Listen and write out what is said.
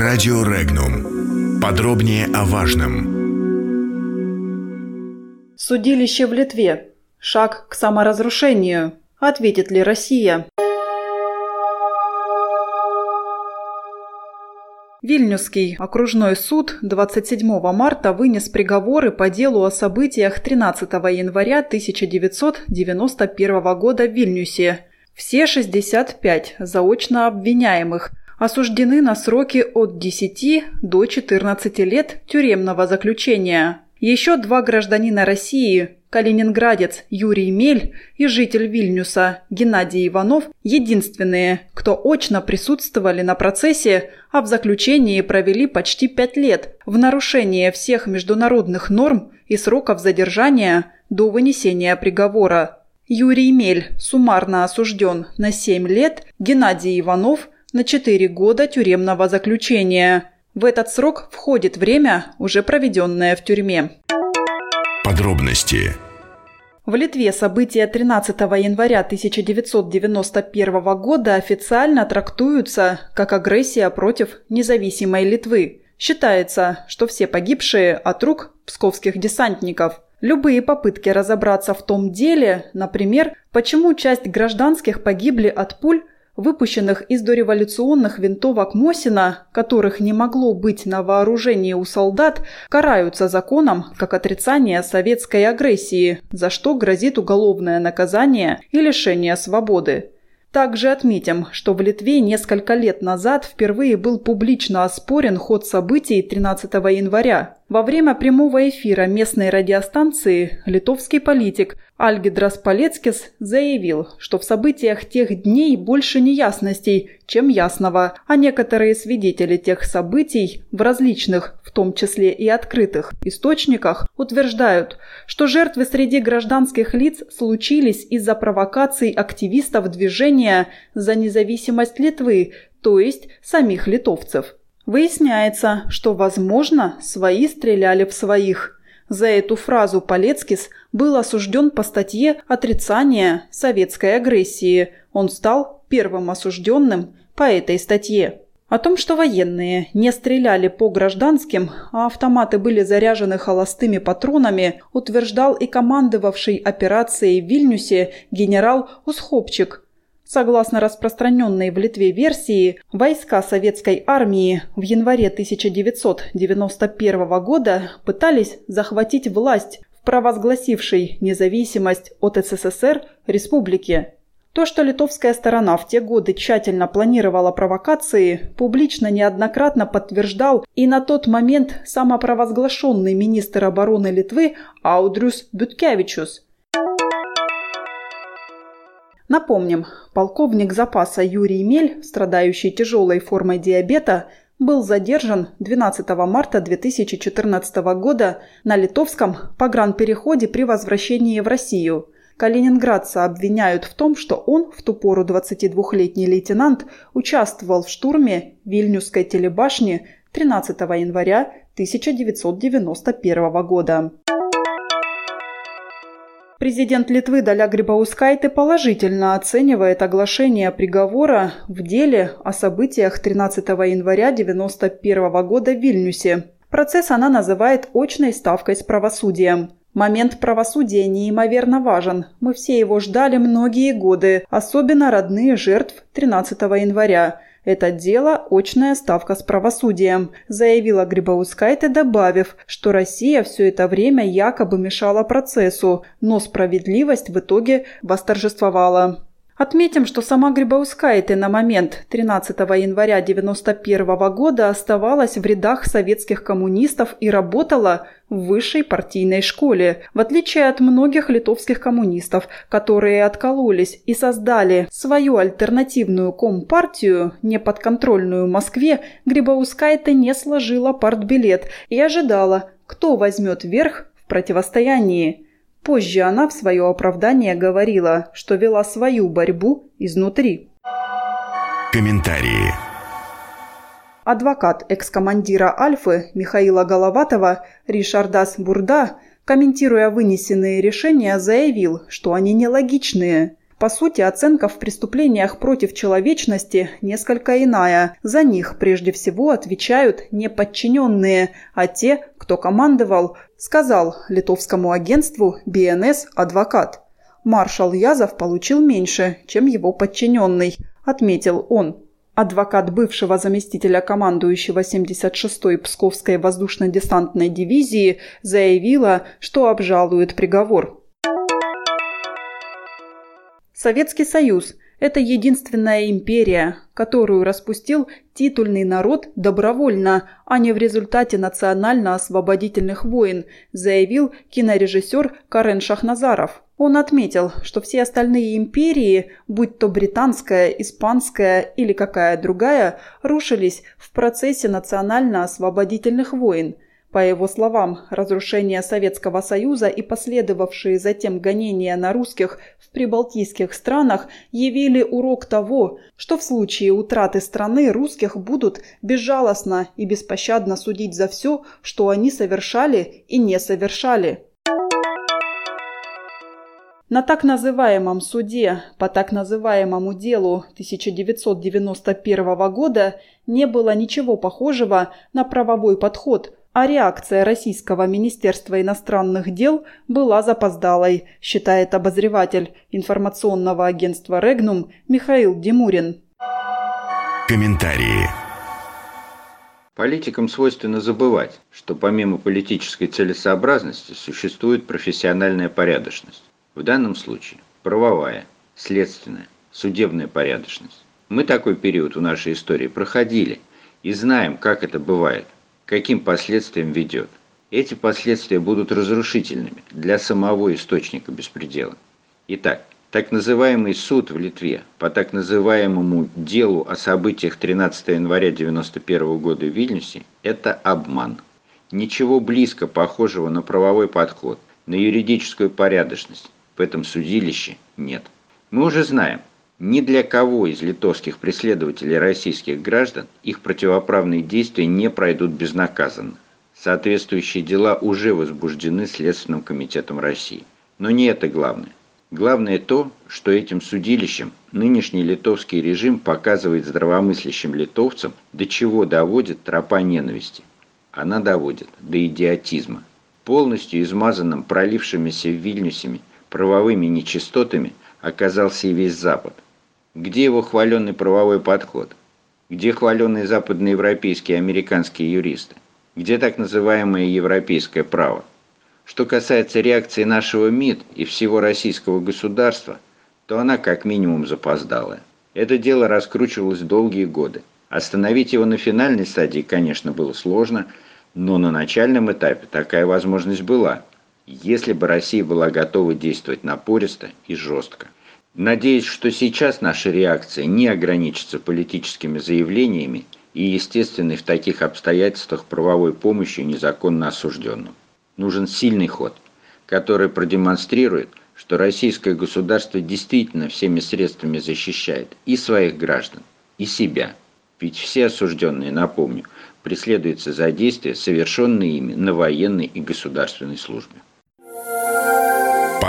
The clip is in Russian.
Радио Регнум. Подробнее о важном. Судилище в Литве. Шаг к саморазрушению. Ответит ли Россия? Вильнюсский окружной суд 27 марта вынес приговоры по делу о событиях 13 января 1991 года в Вильнюсе. Все 65 заочно обвиняемых осуждены на сроки от 10 до 14 лет тюремного заключения. Еще два гражданина России – калининградец Юрий Мель и житель Вильнюса Геннадий Иванов – единственные, кто очно присутствовали на процессе, а в заключении провели почти пять лет в нарушение всех международных норм и сроков задержания до вынесения приговора. Юрий Мель суммарно осужден на 7 лет, Геннадий Иванов – на 4 года тюремного заключения. В этот срок входит время, уже проведенное в тюрьме. Подробности. В Литве события 13 января 1991 года официально трактуются как агрессия против независимой Литвы. Считается, что все погибшие от рук псковских десантников. Любые попытки разобраться в том деле, например, почему часть гражданских погибли от пуль, выпущенных из дореволюционных винтовок Мосина, которых не могло быть на вооружении у солдат, караются законом как отрицание советской агрессии, за что грозит уголовное наказание и лишение свободы. Также отметим, что в Литве несколько лет назад впервые был публично оспорен ход событий 13 января. Во время прямого эфира местной радиостанции литовский политик Альгидрас Палецкис заявил, что в событиях тех дней больше неясностей, чем ясного, а некоторые свидетели тех событий в различных, в том числе и открытых, источниках утверждают, что жертвы среди гражданских лиц случились из-за провокаций активистов движения за независимость Литвы, то есть самих литовцев. Выясняется, что, возможно, свои стреляли в своих. За эту фразу Полецкис был осужден по статье «Отрицание советской агрессии». Он стал первым осужденным по этой статье. О том, что военные не стреляли по гражданским, а автоматы были заряжены холостыми патронами, утверждал и командовавший операцией в Вильнюсе генерал Усхопчик. Согласно распространенной в Литве версии, войска советской армии в январе 1991 года пытались захватить власть в провозгласившей независимость от СССР республике. То, что литовская сторона в те годы тщательно планировала провокации, публично неоднократно подтверждал и на тот момент самопровозглашенный министр обороны Литвы Аудрюс Бюткевичус. Напомним, полковник запаса Юрий Мель, страдающий тяжелой формой диабета, был задержан 12 марта 2014 года на литовском погранпереходе при возвращении в Россию – Калининградца обвиняют в том, что он, в ту пору 22-летний лейтенант, участвовал в штурме Вильнюсской телебашни 13 января 1991 года. Президент Литвы Даля Грибаускайте положительно оценивает оглашение приговора в деле о событиях 13 января 1991 года в Вильнюсе. Процесс она называет очной ставкой с правосудием. Момент правосудия неимоверно важен. Мы все его ждали многие годы, особенно родные жертв 13 января. Это дело – очная ставка с правосудием, заявила Грибаускайте, добавив, что Россия все это время якобы мешала процессу, но справедливость в итоге восторжествовала. Отметим, что сама Грибаускайте на момент 13 января 1991 года оставалась в рядах советских коммунистов и работала в высшей партийной школе, в отличие от многих литовских коммунистов, которые откололись и создали свою альтернативную компартию, неподконтрольную Москве, Грибаускайте не сложила партбилет и ожидала, кто возьмет верх в противостоянии. Позже она в свое оправдание говорила, что вела свою борьбу изнутри. Комментарии. Адвокат экс-командира Альфы Михаила Головатова Ришардас Бурда, комментируя вынесенные решения, заявил, что они нелогичные. По сути, оценка в преступлениях против человечности несколько иная. За них прежде всего отвечают не подчиненные, а те, кто командовал, сказал литовскому агентству БНС адвокат. Маршал Язов получил меньше, чем его подчиненный, отметил он. Адвокат бывшего заместителя командующего 76-й Псковской воздушно-десантной дивизии заявила, что обжалует приговор. Советский Союз – это единственная империя, которую распустил титульный народ добровольно, а не в результате национально-освободительных войн, заявил кинорежиссер Карен Шахназаров. Он отметил, что все остальные империи, будь то британская, испанская или какая другая, рушились в процессе национально-освободительных войн – по его словам, разрушение Советского Союза и последовавшие затем гонения на русских в прибалтийских странах явили урок того, что в случае утраты страны русских будут безжалостно и беспощадно судить за все, что они совершали и не совершали. На так называемом суде по так называемому делу 1991 года не было ничего похожего на правовой подход – а реакция Российского Министерства иностранных дел была запоздалой, считает обозреватель информационного агентства «Регнум» Михаил Демурин. Комментарии. Политикам свойственно забывать, что помимо политической целесообразности существует профессиональная порядочность. В данном случае правовая, следственная, судебная порядочность. Мы такой период в нашей истории проходили и знаем, как это бывает – каким последствиям ведет. Эти последствия будут разрушительными для самого источника беспредела. Итак, так называемый суд в Литве по так называемому делу о событиях 13 января 1991 года в Вильнюсе – это обман. Ничего близко похожего на правовой подход, на юридическую порядочность в этом судилище нет. Мы уже знаем, ни для кого из литовских преследователей российских граждан их противоправные действия не пройдут безнаказанно. Соответствующие дела уже возбуждены Следственным комитетом России. Но не это главное. Главное то, что этим судилищем нынешний литовский режим показывает здравомыслящим литовцам, до чего доводит тропа ненависти. Она доводит до идиотизма. Полностью измазанным пролившимися в Вильнюсами правовыми нечистотами оказался и весь Запад – где его хваленный правовой подход? Где хваленные западноевропейские и американские юристы? Где так называемое европейское право? Что касается реакции нашего МИД и всего российского государства, то она как минимум запоздалая. Это дело раскручивалось долгие годы. Остановить его на финальной стадии, конечно, было сложно, но на начальном этапе такая возможность была, если бы Россия была готова действовать напористо и жестко. Надеюсь, что сейчас наша реакция не ограничится политическими заявлениями и естественной в таких обстоятельствах правовой помощью незаконно осужденным. Нужен сильный ход, который продемонстрирует, что российское государство действительно всеми средствами защищает и своих граждан, и себя. Ведь все осужденные, напомню, преследуются за действия, совершенные ими на военной и государственной службе.